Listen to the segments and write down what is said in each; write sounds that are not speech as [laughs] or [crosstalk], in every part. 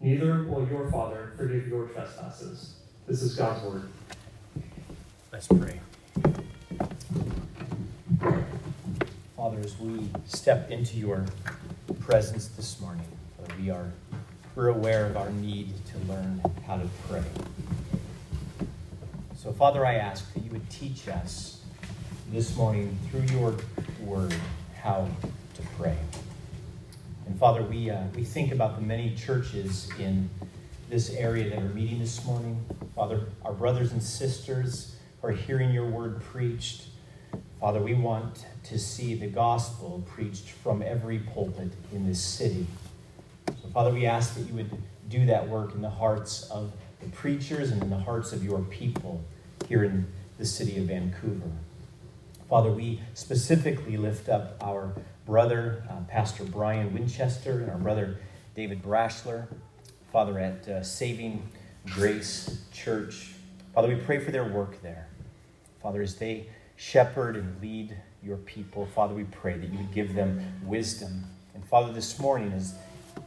neither will your Father forgive your trespasses. This is God's word. Let's pray. Father, as we step into your presence this morning, we are we're aware of our need to learn how to pray. So, Father, I ask that you would teach us this morning through your word how to pray. And Father, we, uh, we think about the many churches in this area that are meeting this morning. Father, our brothers and sisters who are hearing your word preached. Father, we want to see the gospel preached from every pulpit in this city. So, Father, we ask that you would do that work in the hearts of the preachers and in the hearts of your people here in the city of Vancouver. Father, we specifically lift up our brother, uh, Pastor Brian Winchester, and our brother David Brashler, Father, at uh, Saving Grace Church. Father, we pray for their work there. Father, as they shepherd and lead your people, Father, we pray that you would give them wisdom. And Father, this morning, as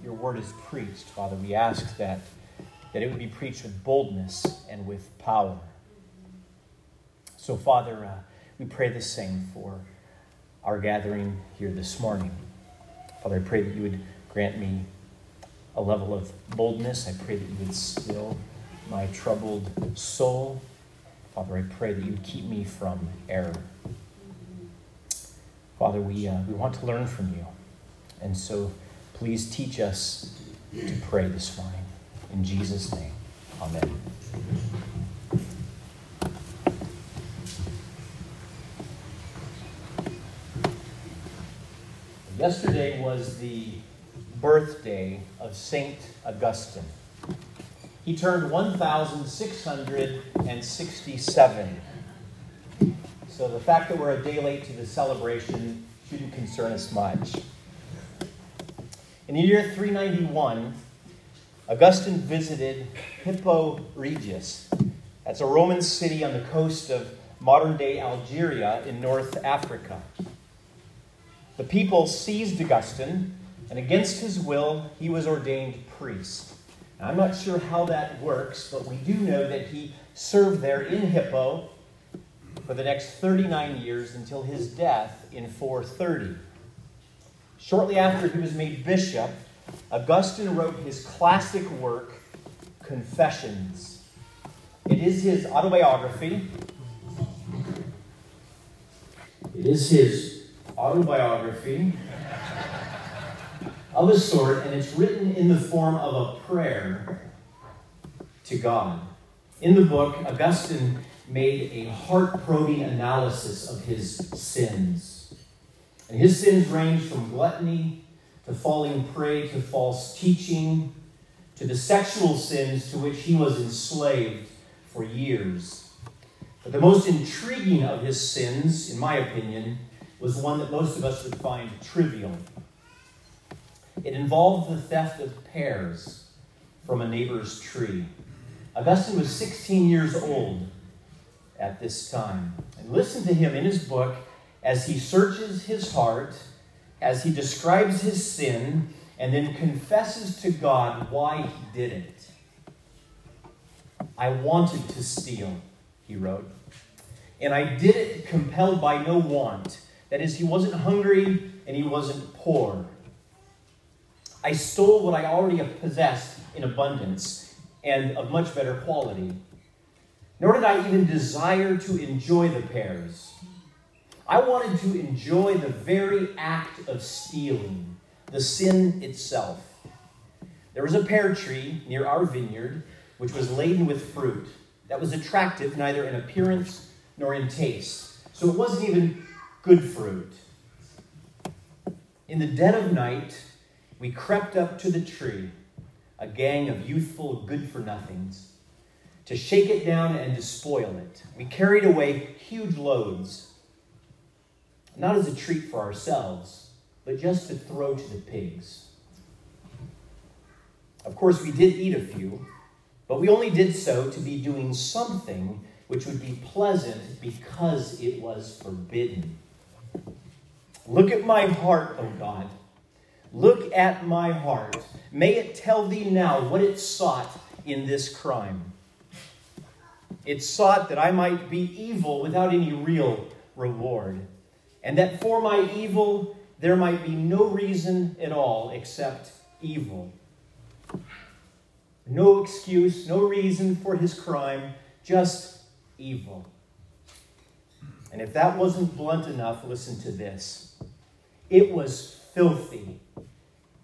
your word is preached, Father, we ask that, that it would be preached with boldness and with power. So, Father, uh, we pray the same for our gathering here this morning. Father, I pray that you would grant me a level of boldness. I pray that you would still my troubled soul. Father, I pray that you would keep me from error. Father, we, uh, we want to learn from you. And so please teach us to pray this morning. In Jesus' name, amen. Yesterday was the birthday of Saint Augustine. He turned 1,667. So the fact that we're a day late to the celebration shouldn't concern us much. In the year 391, Augustine visited Hippo Regius. That's a Roman city on the coast of modern day Algeria in North Africa. The people seized Augustine, and against his will, he was ordained priest. Now, I'm not sure how that works, but we do know that he served there in Hippo for the next 39 years until his death in 430. Shortly after he was made bishop, Augustine wrote his classic work, Confessions. It is his autobiography. It is his autobiography of a sort, and it's written in the form of a prayer to God. In the book, Augustine made a heart probing analysis of his sins. And his sins range from gluttony to falling prey to false teaching to the sexual sins to which he was enslaved for years. But the most intriguing of his sins, in my opinion, was one that most of us would find trivial. It involved the theft of pears from a neighbor's tree. Augustine was 16 years old at this time. And listen to him in his book as he searches his heart, as he describes his sin, and then confesses to God why he did it. I wanted to steal, he wrote, and I did it compelled by no want. That is, he wasn't hungry and he wasn't poor. I stole what I already possessed in abundance and of much better quality. Nor did I even desire to enjoy the pears. I wanted to enjoy the very act of stealing, the sin itself. There was a pear tree near our vineyard which was laden with fruit that was attractive neither in appearance nor in taste. So it wasn't even good fruit. In the dead of night, we crept up to the tree. a gang of youthful good for nothings, to shake it down and despoil it. We carried away huge loads, not as a treat for ourselves, but just to throw to the pigs. Of course, we did eat a few, but we only did so to be doing something which would be pleasant because it was forbidden. Look at my heart, O God. Look at my heart. May it tell thee now what it sought in this crime. It sought that I might be evil without any real reward, and that for my evil there might be no reason at all except evil. No excuse, no reason for his crime, just evil. And if that wasn't blunt enough, listen to this. It was filthy,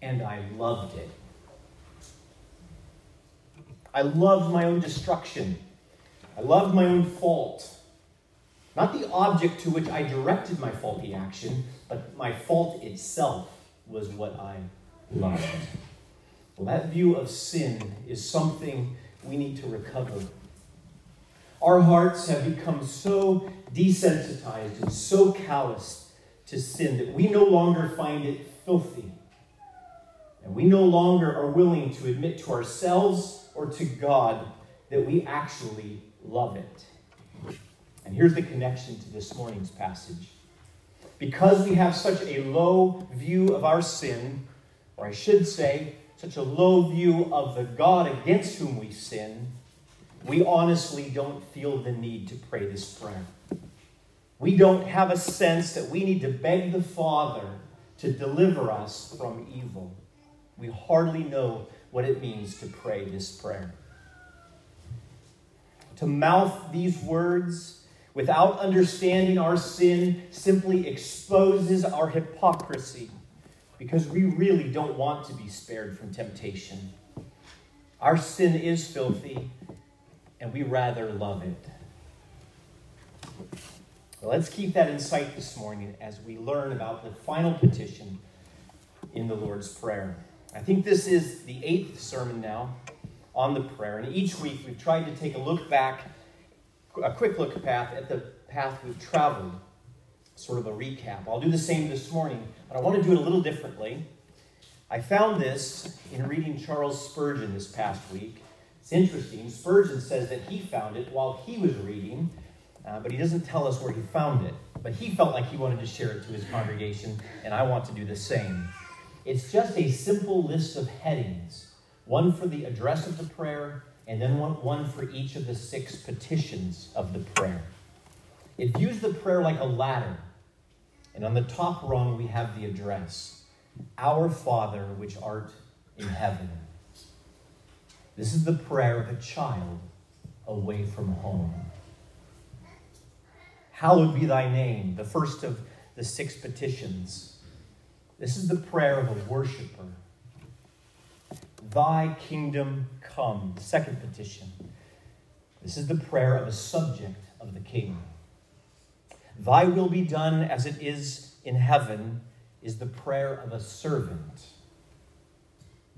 and I loved it. I loved my own destruction. I loved my own fault. Not the object to which I directed my faulty action, but my fault itself was what I loved. Well, that view of sin is something we need to recover. Our hearts have become so desensitized and so calloused to sin that we no longer find it filthy. And we no longer are willing to admit to ourselves or to God that we actually love it. And here's the connection to this morning's passage. Because we have such a low view of our sin, or I should say, such a low view of the God against whom we sin, we honestly don't feel the need to pray this prayer. We don't have a sense that we need to beg the Father to deliver us from evil. We hardly know what it means to pray this prayer. To mouth these words without understanding our sin simply exposes our hypocrisy because we really don't want to be spared from temptation. Our sin is filthy, and we rather love it. Let's keep that in sight this morning as we learn about the final petition in the Lord's Prayer. I think this is the eighth sermon now on the prayer, and each week we've tried to take a look back, a quick look path at the path we've traveled, sort of a recap. I'll do the same this morning, but I want to do it a little differently. I found this in reading Charles Spurgeon this past week. It's interesting. Spurgeon says that he found it while he was reading, uh, but he doesn't tell us where he found it. But he felt like he wanted to share it to his congregation, and I want to do the same. It's just a simple list of headings one for the address of the prayer, and then one, one for each of the six petitions of the prayer. It views the prayer like a ladder, and on the top rung we have the address Our Father, which art in heaven. This is the prayer of a child away from home. Hallowed be thy name, the first of the six petitions. This is the prayer of a worshiper. Thy kingdom come, the second petition. This is the prayer of a subject of the king. Thy will be done as it is in heaven is the prayer of a servant.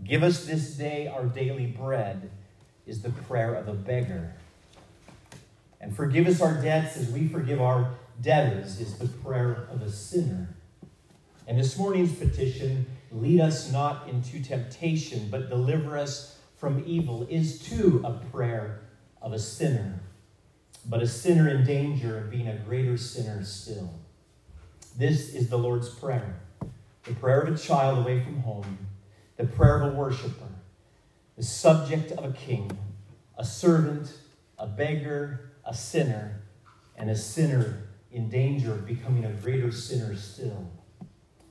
Give us this day our daily bread is the prayer of a beggar. And forgive us our debts as we forgive our debtors is the prayer of a sinner. And this morning's petition, lead us not into temptation, but deliver us from evil, is too a prayer of a sinner, but a sinner in danger of being a greater sinner still. This is the Lord's Prayer the prayer of a child away from home the prayer of a worshiper, the subject of a king, a servant, a beggar, a sinner, and a sinner in danger of becoming a greater sinner still.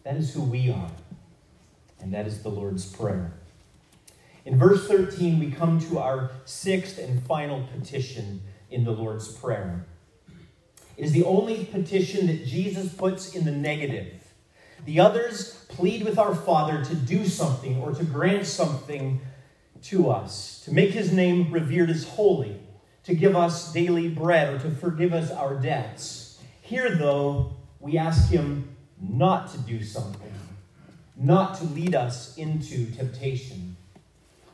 That is who we are, and that is the Lord's Prayer. In verse 13, we come to our sixth and final petition in the Lord's Prayer. It is the only petition that Jesus puts in the negative. The others plead with our Father to do something or to grant something to us, to make his name revered as holy, to give us daily bread, or to forgive us our debts. Here, though, we ask him not to do something, not to lead us into temptation.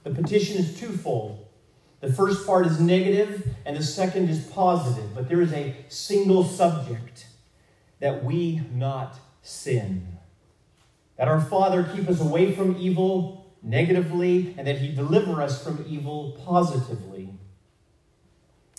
The petition is twofold. The first part is negative, and the second is positive, but there is a single subject that we not sin. That our Father keep us away from evil negatively, and that He deliver us from evil positively.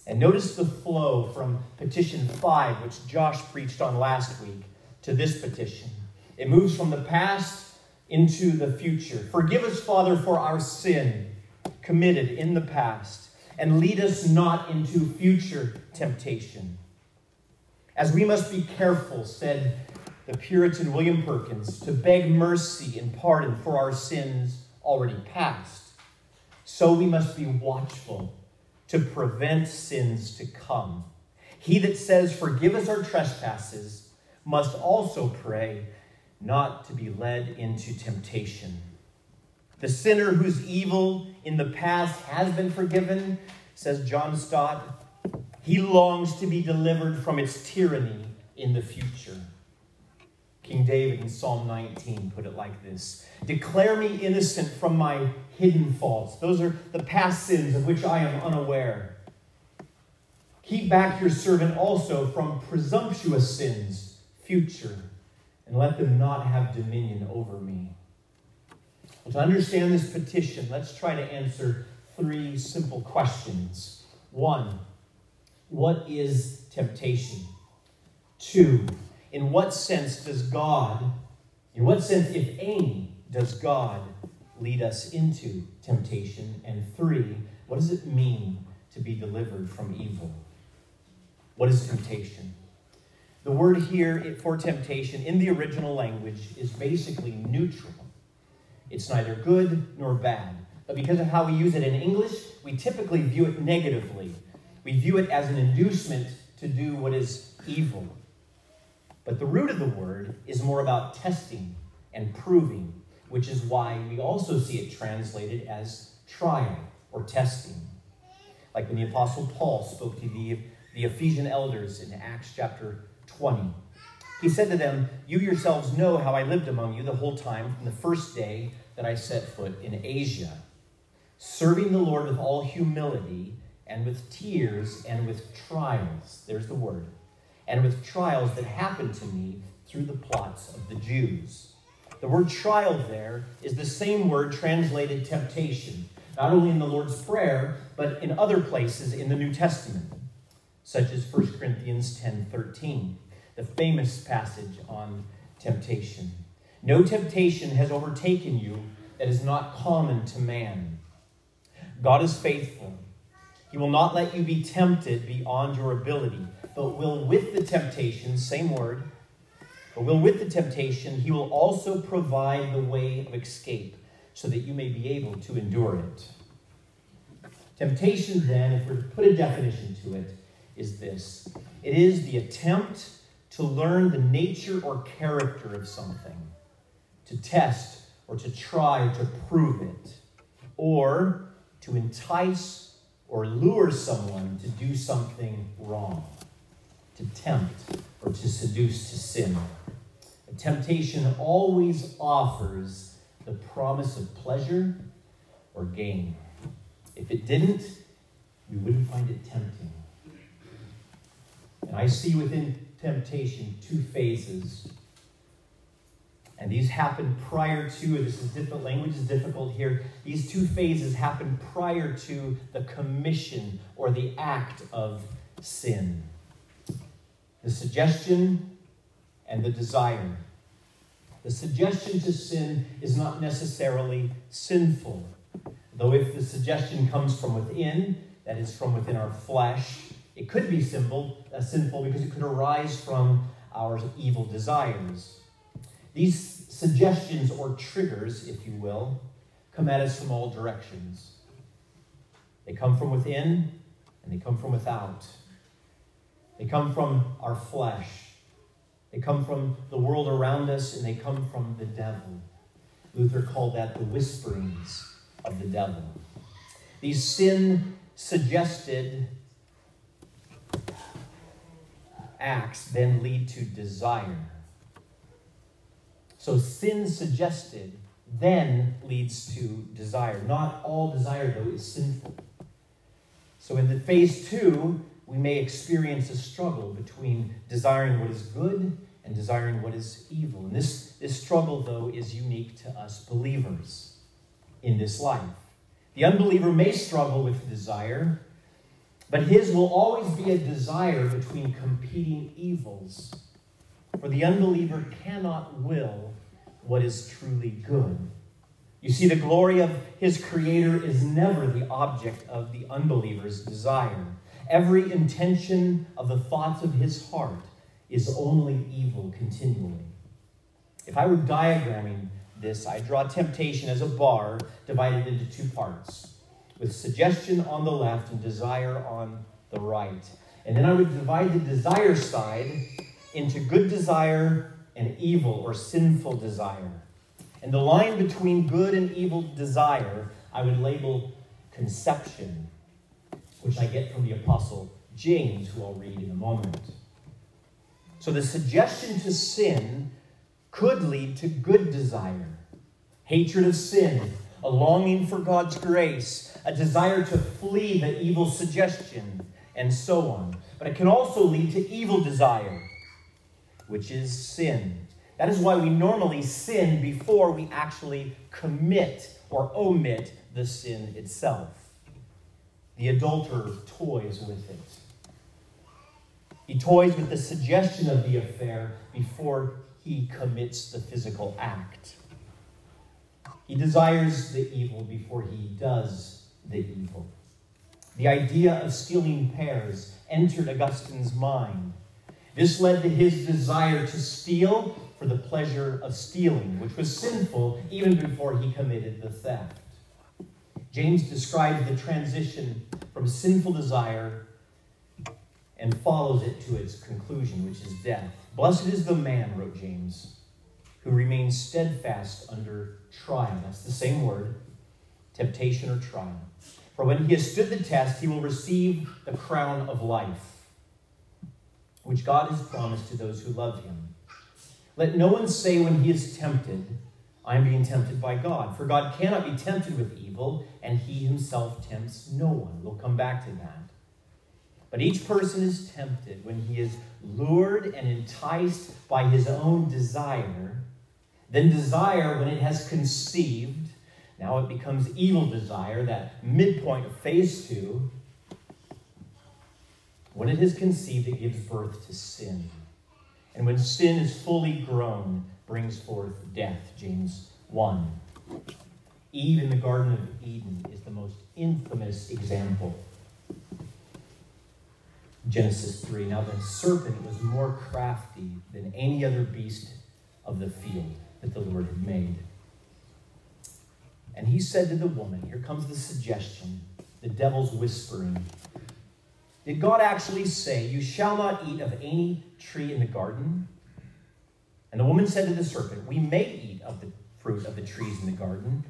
And notice the flow from petition 5, which Josh preached on last week, to this petition. It moves from the past into the future. Forgive us, Father, for our sin committed in the past, and lead us not into future temptation. As we must be careful, said the Puritan William Perkins, to beg mercy and pardon for our sins already past, so we must be watchful to prevent sins to come. He that says, Forgive us our trespasses, must also pray not to be led into temptation. The sinner whose evil in the past has been forgiven, says John Stott, he longs to be delivered from its tyranny in the future. King David in Psalm 19 put it like this Declare me innocent from my hidden faults. Those are the past sins of which I am unaware. Keep back your servant also from presumptuous sins, future and let them not have dominion over me. Well, to understand this petition, let's try to answer three simple questions. One, what is temptation? Two, in what sense does God, in what sense, if any, does God lead us into temptation? And three, what does it mean to be delivered from evil? What is temptation? The word here for temptation in the original language is basically neutral. It's neither good nor bad. But because of how we use it in English, we typically view it negatively. We view it as an inducement to do what is evil. But the root of the word is more about testing and proving, which is why we also see it translated as trial or testing. Like when the Apostle Paul spoke to the, the Ephesian elders in Acts chapter 20. He said to them, You yourselves know how I lived among you the whole time from the first day that I set foot in Asia, serving the Lord with all humility and with tears and with trials. There's the word. And with trials that happened to me through the plots of the Jews. The word trial there is the same word translated temptation, not only in the Lord's Prayer, but in other places in the New Testament, such as 1 Corinthians 10 13 the famous passage on temptation. No temptation has overtaken you that is not common to man. God is faithful. He will not let you be tempted beyond your ability, but will with the temptation, same word, but will with the temptation, he will also provide the way of escape so that you may be able to endure it. Temptation, then, if to put a definition to it, is this it is the attempt to learn the nature or character of something, to test or to try to prove it, or to entice or lure someone to do something wrong, to tempt or to seduce to sin. A temptation always offers the promise of pleasure or gain. If it didn't, we wouldn't find it tempting. And I see within temptation two phases. And these happen prior to, this is different language is difficult here. These two phases happen prior to the commission or the act of sin. The suggestion and the desire. The suggestion to sin is not necessarily sinful. Though if the suggestion comes from within, that is from within our flesh, it could be simple, uh, sinful because it could arise from our evil desires. These suggestions or triggers, if you will, come at us from all directions. They come from within and they come from without. They come from our flesh. They come from the world around us and they come from the devil. Luther called that the whisperings of the devil. These sin suggested acts then lead to desire. So sin suggested then leads to desire. Not all desire, though, is sinful. So in the phase two, we may experience a struggle between desiring what is good and desiring what is evil. And this, this struggle, though, is unique to us believers in this life. The unbeliever may struggle with desire, but his will always be a desire between competing evils. For the unbeliever cannot will what is truly good. You see, the glory of his Creator is never the object of the unbeliever's desire. Every intention of the thoughts of his heart is only evil continually. If I were diagramming this, I draw temptation as a bar divided into two parts, with suggestion on the left and desire on the right. And then I would divide the desire side into good desire and evil or sinful desire. And the line between good and evil desire, I would label conception, which I get from the Apostle James, who I'll read in a moment. So the suggestion to sin could lead to good desire, hatred of sin, a longing for God's grace, a desire to flee the evil suggestion, and so on. But it can also lead to evil desire, which is sin. That is why we normally sin before we actually commit or omit the sin itself. The adulterer toys with it. He toys with the suggestion of the affair before he commits the physical act. He desires the evil before he does the evil. The idea of stealing pears entered Augustine's mind. This led to his desire to steal for the pleasure of stealing, which was sinful even before he committed the theft. James describes the transition from sinful desire and follows it to its conclusion, which is death. Blessed is the man, wrote James, who remains steadfast under trial. That's the same word, temptation or trial. For when he has stood the test, he will receive the crown of life, which God has promised to those who love him. Let no one say when he is tempted, I am being tempted by God. For God cannot be tempted with evil, and he himself tempts no one. We'll come back to that. But each person is tempted when he is lured and enticed by his own desire. Then, desire, when it has conceived, now it becomes evil desire, that midpoint of phase two. When it is conceived, it gives birth to sin. And when sin is fully grown, brings forth death. James 1. Eve in the Garden of Eden is the most infamous example Genesis 3. Now the serpent was more crafty than any other beast of the field that the Lord had made. And he said to the woman, Here comes the suggestion, the devil's whispering. Did God actually say, You shall not eat of any tree in the garden? And the woman said to the serpent, We may eat of the fruit of the trees in the garden.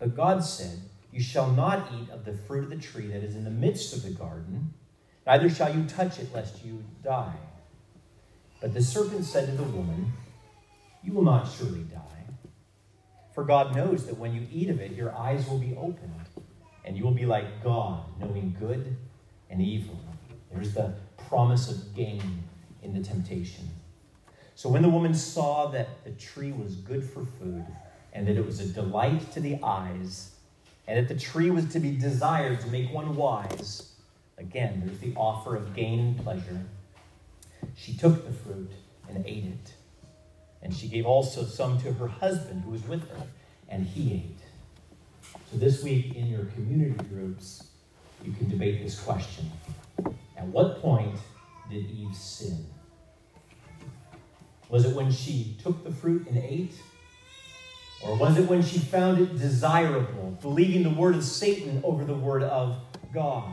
But God said, You shall not eat of the fruit of the tree that is in the midst of the garden Neither shall you touch it, lest you die. But the serpent said to the woman, You will not surely die. For God knows that when you eat of it, your eyes will be opened, and you will be like God, knowing good and evil. There's the promise of gain in the temptation. So when the woman saw that the tree was good for food, and that it was a delight to the eyes, and that the tree was to be desired to make one wise, Again, there's the offer of gain and pleasure. She took the fruit and ate it. And she gave also some to her husband who was with her, and he ate. So this week in your community groups, you can debate this question. At what point did Eve sin? Was it when she took the fruit and ate? Or was it when she found it desirable, believing the word of Satan over the word of God?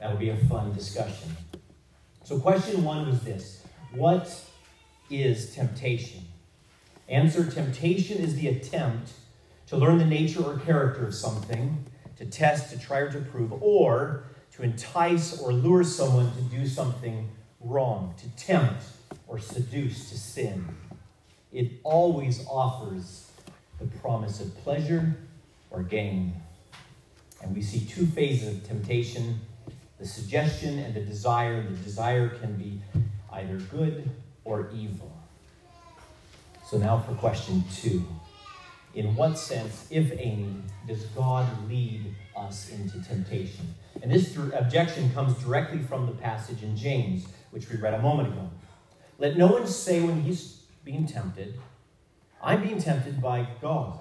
That would be a fun discussion. So, question one was this What is temptation? Answer Temptation is the attempt to learn the nature or character of something, to test, to try, or to prove, or to entice or lure someone to do something wrong, to tempt or seduce to sin. It always offers the promise of pleasure or gain. And we see two phases of temptation the suggestion and the desire. The desire can be either good or evil. So, now for question two. In what sense, if any, does God lead us into temptation? And this objection comes directly from the passage in James, which we read a moment ago. Let no one say when he's being tempted, I'm being tempted by God.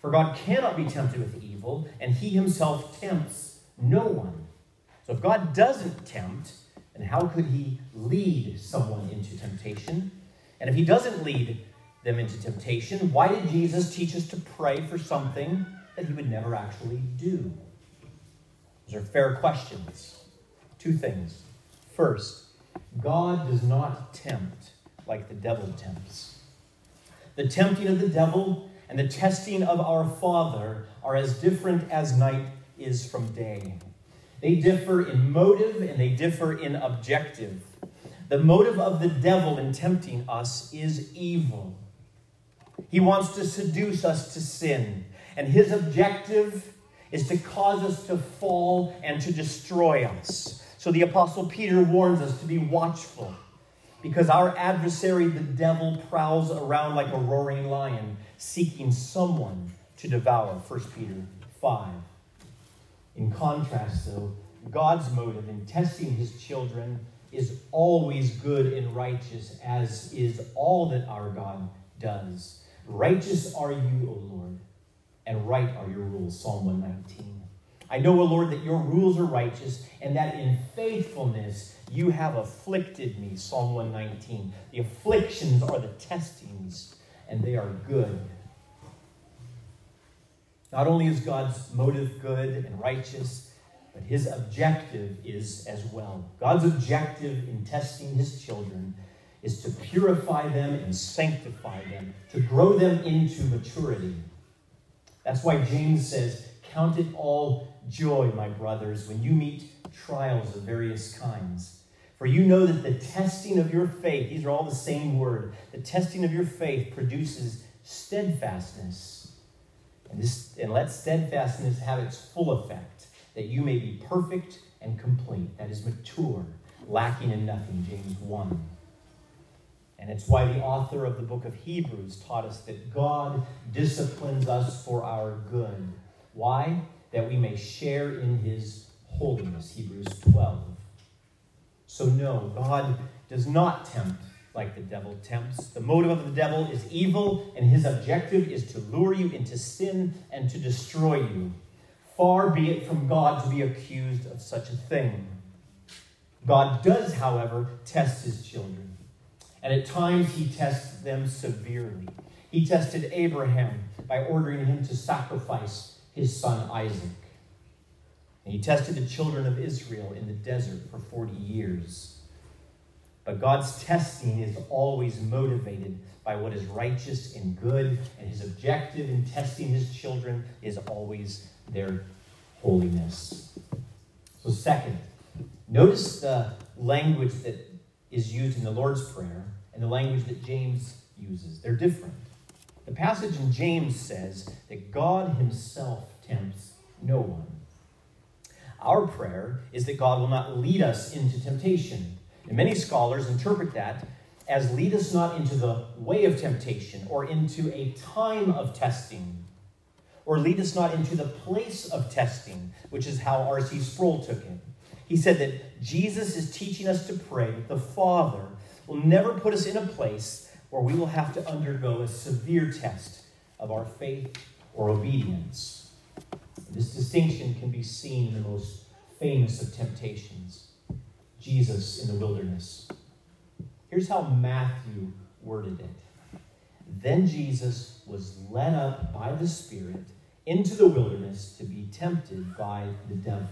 For God cannot be tempted with evil, and he himself tempts no one. So if God doesn't tempt, then how could he lead someone into temptation? And if he doesn't lead them into temptation, why did Jesus teach us to pray for something that he would never actually do? Those are fair questions. Two things. First, God does not tempt like the devil tempts. The tempting of the devil and the testing of our Father are as different as night is from day. They differ in motive and they differ in objective. The motive of the devil in tempting us is evil. He wants to seduce us to sin, and his objective is to cause us to fall and to destroy us. So the Apostle Peter warns us to be watchful because our adversary, the devil, prowls around like a roaring lion, seeking someone to devour. 1 Peter 5. In contrast, though, God's motive in testing his children is always good and righteous, as is all that our God does. Righteous are you, O Lord, and right are your rules. Psalm 119. I know, O Lord, that your rules are righteous, and that in faithfulness you have afflicted me. Psalm 119. The afflictions are the testings, and they are good. Not only is God's motive good and righteous, but his objective is as well. God's objective in testing his children is to purify them and sanctify them, to grow them into maturity. That's why James says, Count it all joy, my brothers, when you meet trials of various kinds. For you know that the testing of your faith, these are all the same word, the testing of your faith produces steadfastness and, this, and let steadfastness have its full effect, that you may be perfect and complete, that is, mature, lacking in nothing. James 1. And it's why the author of the book of Hebrews taught us that God disciplines us for our good. Why? That we may share in his holiness. Hebrews 12. So, no, God does not tempt like the devil tempts. The motive of the devil is evil, and his objective is to lure you into sin and to destroy you. Far be it from God to be accused of such a thing. God does, however, test his children, and at times he tests them severely. He tested Abraham by ordering him to sacrifice his son Isaac. And he tested the children of Israel in the desert for 40 years. But God's testing is always motivated by what is righteous and good, and his objective in testing his children is always their holiness. So, second, notice the language that is used in the Lord's Prayer and the language that James uses. They're different. The passage in James says that God himself tempts no one. Our prayer is that God will not lead us into temptation and many scholars interpret that as lead us not into the way of temptation or into a time of testing, or lead us not into the place of testing, which is how R.C. Sproul took it. He said that Jesus is teaching us to pray that the Father will never put us in a place where we will have to undergo a severe test of our faith or obedience. This distinction can be seen in the most famous of temptations Jesus in the wilderness. Here's how Matthew worded it Then Jesus was led up by the Spirit into the wilderness to be tempted by the devil.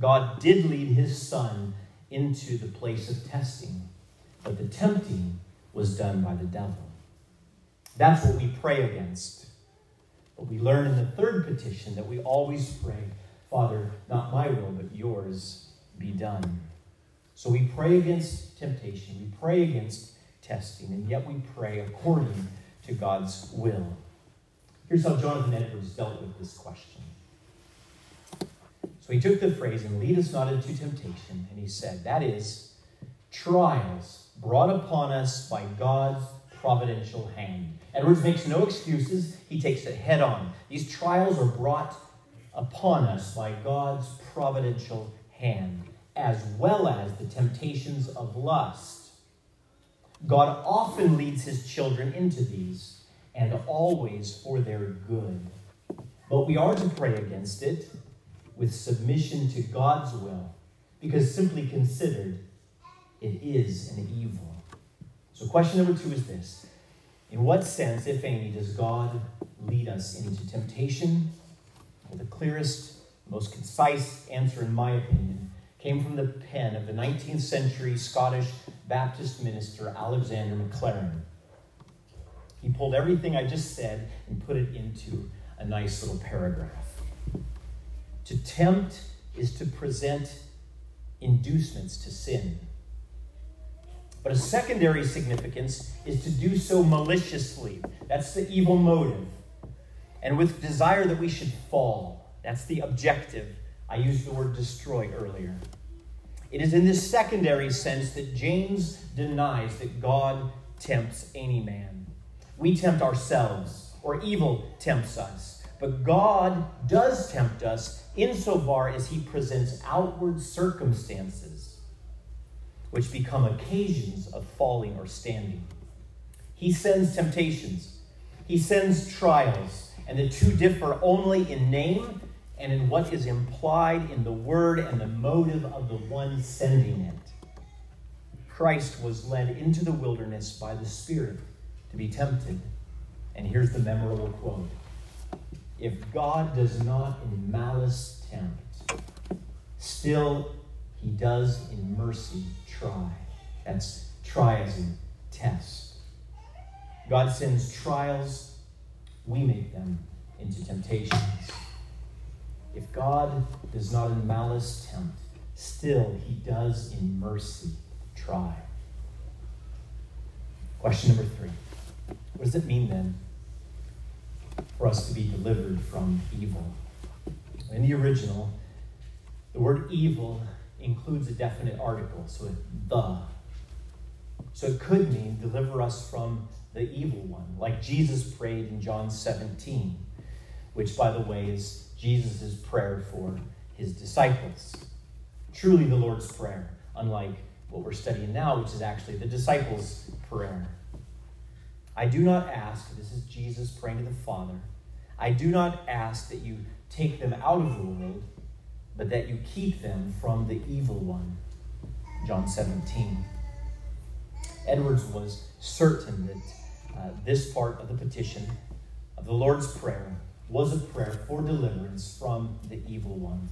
God did lead his son into the place of testing, but the tempting was done by the devil. That's what we pray against. But we learn in the third petition that we always pray, Father, not my will, but yours be done. So we pray against temptation, we pray against testing, and yet we pray according to God's will. Here's how Jonathan Edwards dealt with this question. So he took the phrase, and lead us not into temptation, and he said, that is, trials brought upon us by God's providential hand. Edwards makes no excuses, he takes it head on. These trials are brought upon us by God's providential hand, as well as the temptations of lust. God often leads his children into these, and always for their good. But we are to pray against it with submission to God's will, because simply considered, it is an evil. So, question number two is this In what sense, if any, does God lead us into temptation? Well, the clearest, most concise answer, in my opinion, came from the pen of the 19th century Scottish Baptist minister Alexander Maclaren. He pulled everything I just said and put it into a nice little paragraph. To tempt is to present inducements to sin. But a secondary significance is to do so maliciously. That's the evil motive. And with desire that we should fall. That's the objective. I used the word destroy earlier. It is in this secondary sense that James denies that God tempts any man. We tempt ourselves, or evil tempts us. But God does tempt us insofar as he presents outward circumstances which become occasions of falling or standing. He sends temptations, he sends trials, and the two differ only in name and in what is implied in the word and the motive of the one sending it. Christ was led into the wilderness by the Spirit to be tempted. And here's the memorable quote If God does not in malice tempt, still he does in mercy try. That's try as in test. God sends trials, we make them into temptations. If God does not in malice tempt, still he does in mercy try. Question number three What does it mean then for us to be delivered from evil? In the original, the word evil includes a definite article, so the. So it could mean deliver us from the evil one, like Jesus prayed in John 17, which, by the way, is Jesus' prayer for his disciples. Truly the Lord's Prayer, unlike what we're studying now, which is actually the disciples' prayer. I do not ask, this is Jesus praying to the Father, I do not ask that you take them out of the world, but that you keep them from the evil one. John 17. Edwards was certain that uh, this part of the petition of the Lord's Prayer was a prayer for deliverance from the evil one.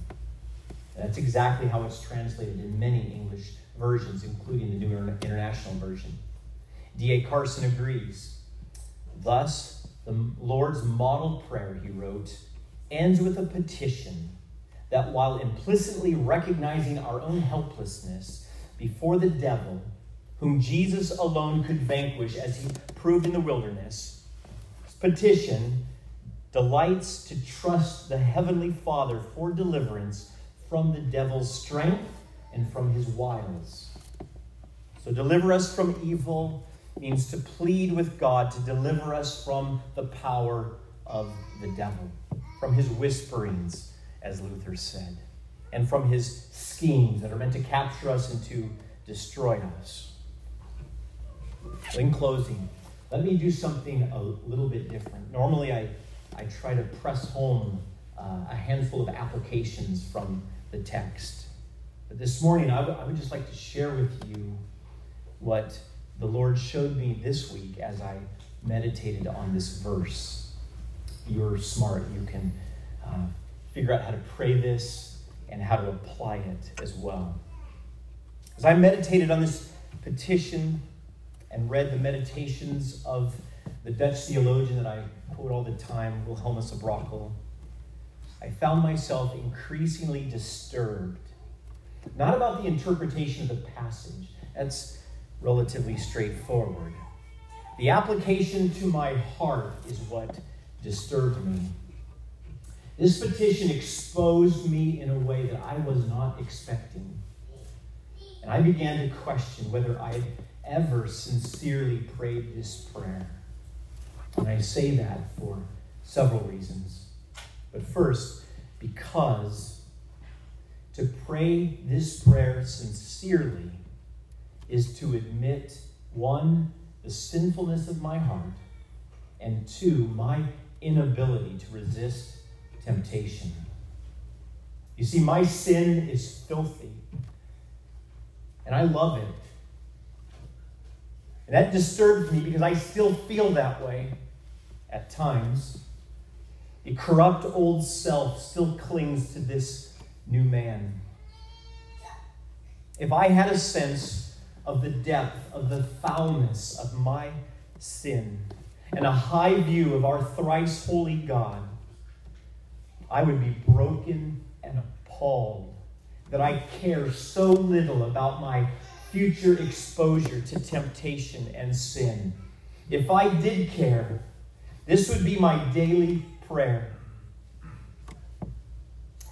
That's exactly how it's translated in many English versions, including the New International Version. D.A. Carson agrees. Thus, the Lord's model prayer, he wrote, ends with a petition that while implicitly recognizing our own helplessness before the devil, whom Jesus alone could vanquish as he proved in the wilderness, petition delights to trust the Heavenly Father for deliverance from the devil's strength and from his wiles. So, deliver us from evil means to plead with God to deliver us from the power of the devil, from his whisperings as Luther said, and from his schemes that are meant to capture us and to destroy us. In closing, let me do something a little bit different. Normally, I, I try to press home uh, a handful of applications from the text. But this morning, I, would just like to share with you what the Lord showed me this week as I meditated on this verse. You're smart. You can uh, figure out how to pray this and how to apply it as well. As I meditated on this petition and read the meditations of the Dutch theologian that I quote all the time, Wilhelmus of I found myself increasingly disturbed. Not about the interpretation of the passage, that's relatively straightforward. The application to my heart is what disturbed me. This petition exposed me in a way that I was not expecting. And I began to question whether I had ever sincerely prayed this prayer. And I say that for several reasons. But first, because to pray this prayer sincerely is to admit one, the sinfulness of my heart, and two, my inability to resist temptation. You see, my sin is filthy, and I love it. And that disturbs me because I still feel that way at times. The corrupt old self still clings to this new man. If I had a sense of the depth of the foulness of my sin and a high view of our thrice holy God, I would be broken and appalled that I care so little about my future exposure to temptation and sin. If I did care, this would be my daily prayer.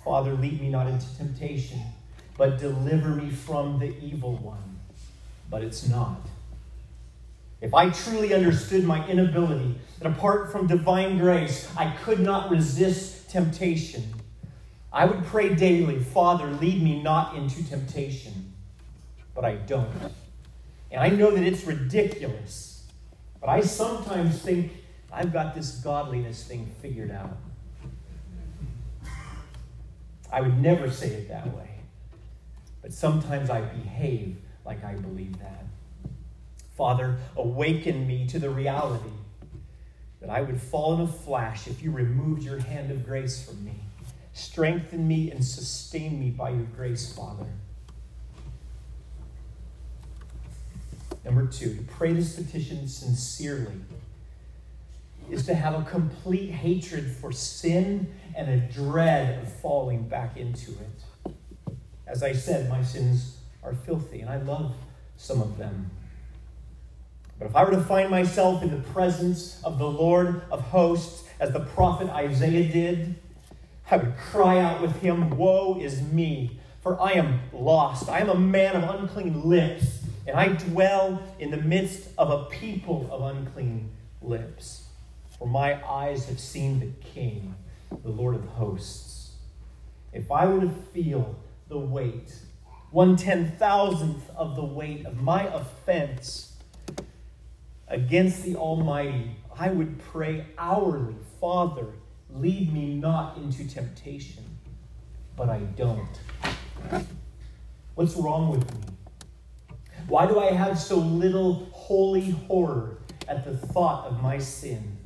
Father, lead me not into temptation, but deliver me from the evil one. But it's not. If I truly understood my inability, that apart from divine grace, I could not resist temptation, I would pray daily, Father, lead me not into temptation. But I don't. And I know that it's ridiculous, but I sometimes think I've got this godliness thing figured out. I would never say it that way, but sometimes I behave like I believe that. Father, awaken me to the reality that I would fall in a flash if you removed your hand of grace from me. Strengthen me and sustain me by your grace, Father. Number two, to pray this petition sincerely is to have a complete hatred for sin and a dread of falling back into it. As I said, my sins are filthy, and I love some of them. But if I were to find myself in the presence of the Lord of hosts, as the prophet Isaiah did, I would cry out with him, Woe is me, for I am lost. I am a man of unclean lips, and I dwell in the midst of a people of unclean lips. For my eyes have seen the King, the Lord of hosts. If I were to feel the weight, one ten thousandth of the weight of my offense against the Almighty, I would pray hourly, Father, lead me not into temptation. But I don't. What's wrong with me? Why do I have so little holy horror at the thought of my sin?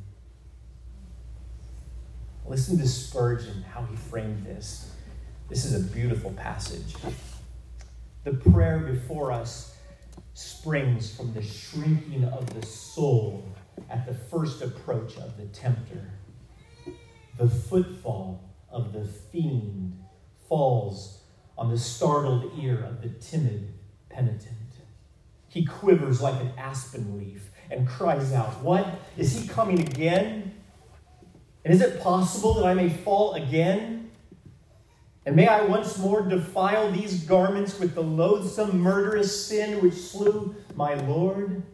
Listen to Spurgeon, how he framed this. This is a beautiful passage. The prayer before us springs from the shrinking of the soul at the first approach of the tempter. The footfall of the fiend falls on the startled ear of the timid penitent. He quivers like an aspen leaf and cries out, What? Is he coming again? And is it possible that I may fall again? And may I once more defile these garments with the loathsome, murderous sin which slew my Lord?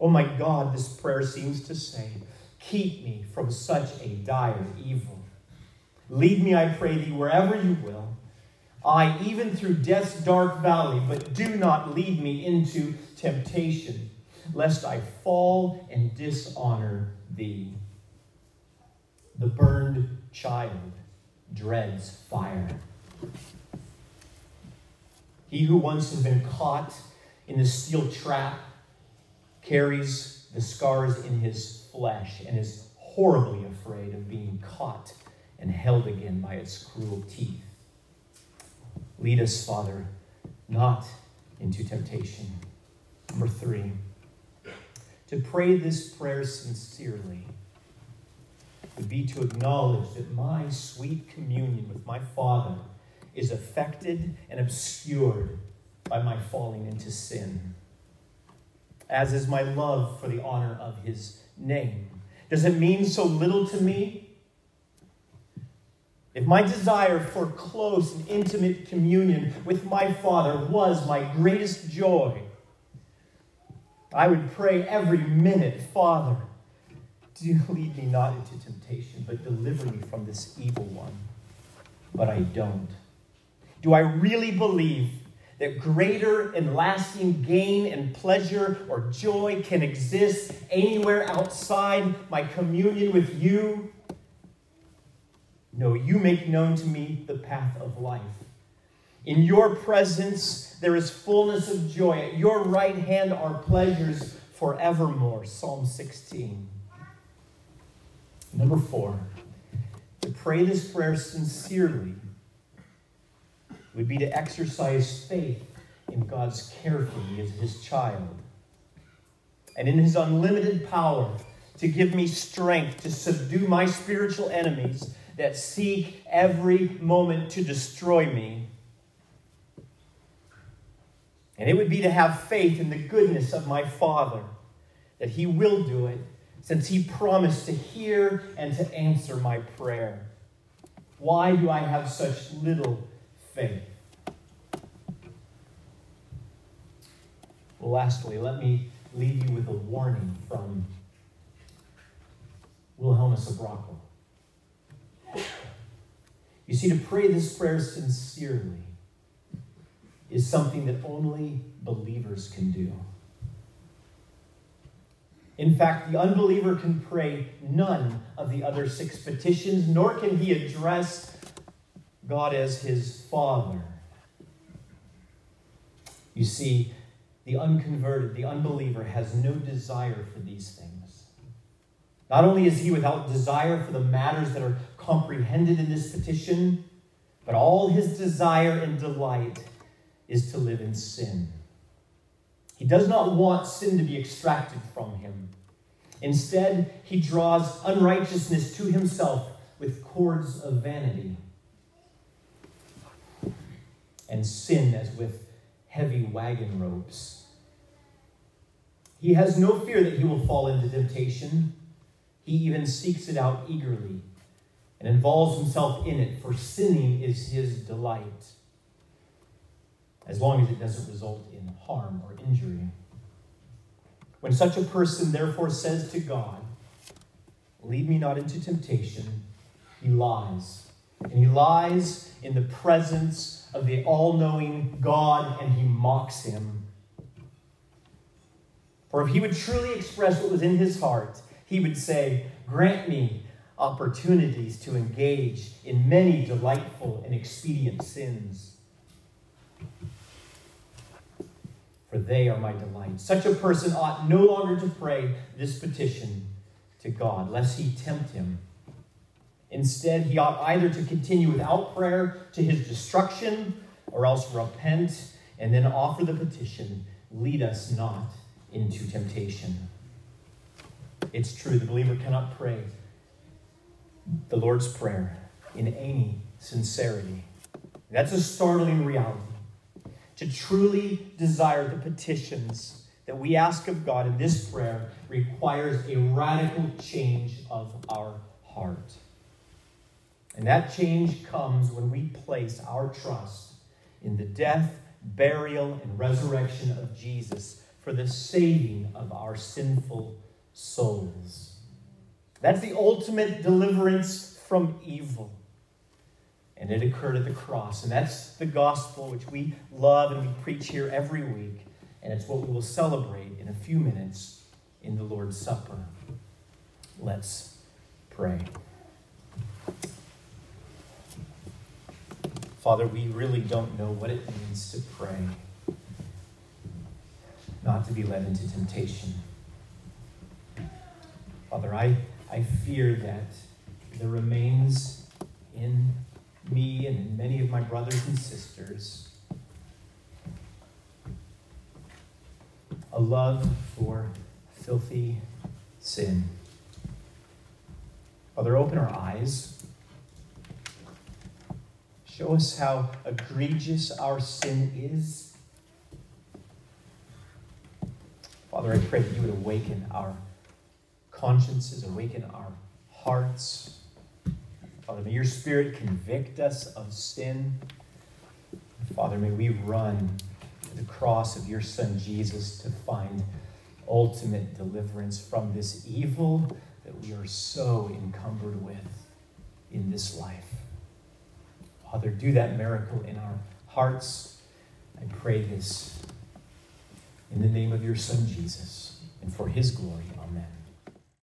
Oh my God, this prayer seems to say, Keep me from such a dire evil. Lead me, I pray thee, wherever you will. I, even through death's dark valley, but do not lead me into temptation, lest I fall and dishonor thee. The burned child dreads fire. He who once has been caught in the steel trap carries the scars in his flesh and is horribly afraid of being caught and held again by its cruel teeth. Lead us, Father, not into temptation. Number three, to pray this prayer sincerely would be to acknowledge that my sweet communion with my Father is affected and obscured by my falling into sin, as is my love for the honor of his name. Does it mean so little to me? If my desire for close and intimate communion with my Father was my greatest joy, I would pray every minute, Father, do [laughs] lead me not into temptation, but deliver me from this evil one. But I don't. Do I really believe that greater and lasting gain and pleasure or joy can exist anywhere outside my communion with you? No, you make known to me the path of life. In your presence there is fullness of joy. At your right hand are pleasures forevermore. Psalm 16. Number four, to pray this prayer sincerely would be to exercise faith in God's care for me as his child and in his unlimited power to give me strength to subdue my spiritual enemies that seek every moment to destroy me. And it would be to have faith in the goodness of my Father, that He will do it, since He promised to hear and to answer my prayer. Why do I have such little faith? Well, lastly, let me leave you with a warning from Wilhelmus of Brakel. You see, to pray this prayer sincerely is something that only believers can do. In fact, the unbeliever can pray none of the other six petitions, nor can he address God as his Father. You see, the unconverted, the unbeliever, has no desire for these things. Not only is he without desire for the matters that are comprehended in this petition, but all his desire and delight is to live in sin. He does not want sin to be extracted from him. Instead, he draws unrighteousness to himself with cords of vanity, and sin as with heavy wagon ropes. He has no fear that he will fall into temptation. He even seeks it out eagerly and involves himself in it, for sinning is his delight, as long as it doesn't result in harm or injury. When such a person therefore says to God, Lead me not into temptation, he lies. And he lies in the presence of the all knowing God and he mocks him. For if he would truly express what was in his heart, he would say, Grant me opportunities to engage in many delightful and expedient sins. For they are my delight. Such a person ought no longer to pray this petition to God, lest he tempt him. Instead, he ought either to continue without prayer to his destruction, or else repent and then offer the petition, Lead us not into temptation. It's true, the believer cannot pray the Lord's Prayer in any sincerity. That's a startling reality. To truly desire the petitions that we ask of God in this prayer requires a radical change of our heart. And that change comes when we place our trust in the death, burial, and resurrection of Jesus for the saving of our sinful souls. That's the ultimate deliverance from evil. And it occurred at the cross. And that's the gospel which we love and we preach here every week. And it's what we will celebrate in a few minutes in the Lord's Supper. Let's pray. Father, we really don't know what it means to pray, not to be led into temptation. Father, I I fear that there remains in me and many of my brothers and sisters a love for filthy sin. Father, open our eyes. Show us how egregious our sin is. Father, I pray that you would awaken our consciences, awaken our hearts. Father, may your Spirit convict us of sin. Father, may we run to the cross of your Son Jesus to find ultimate deliverance from this evil that we are so encumbered with in this life. Father, do that miracle in our hearts. I pray this in the name of your Son Jesus and for his glory. Amen.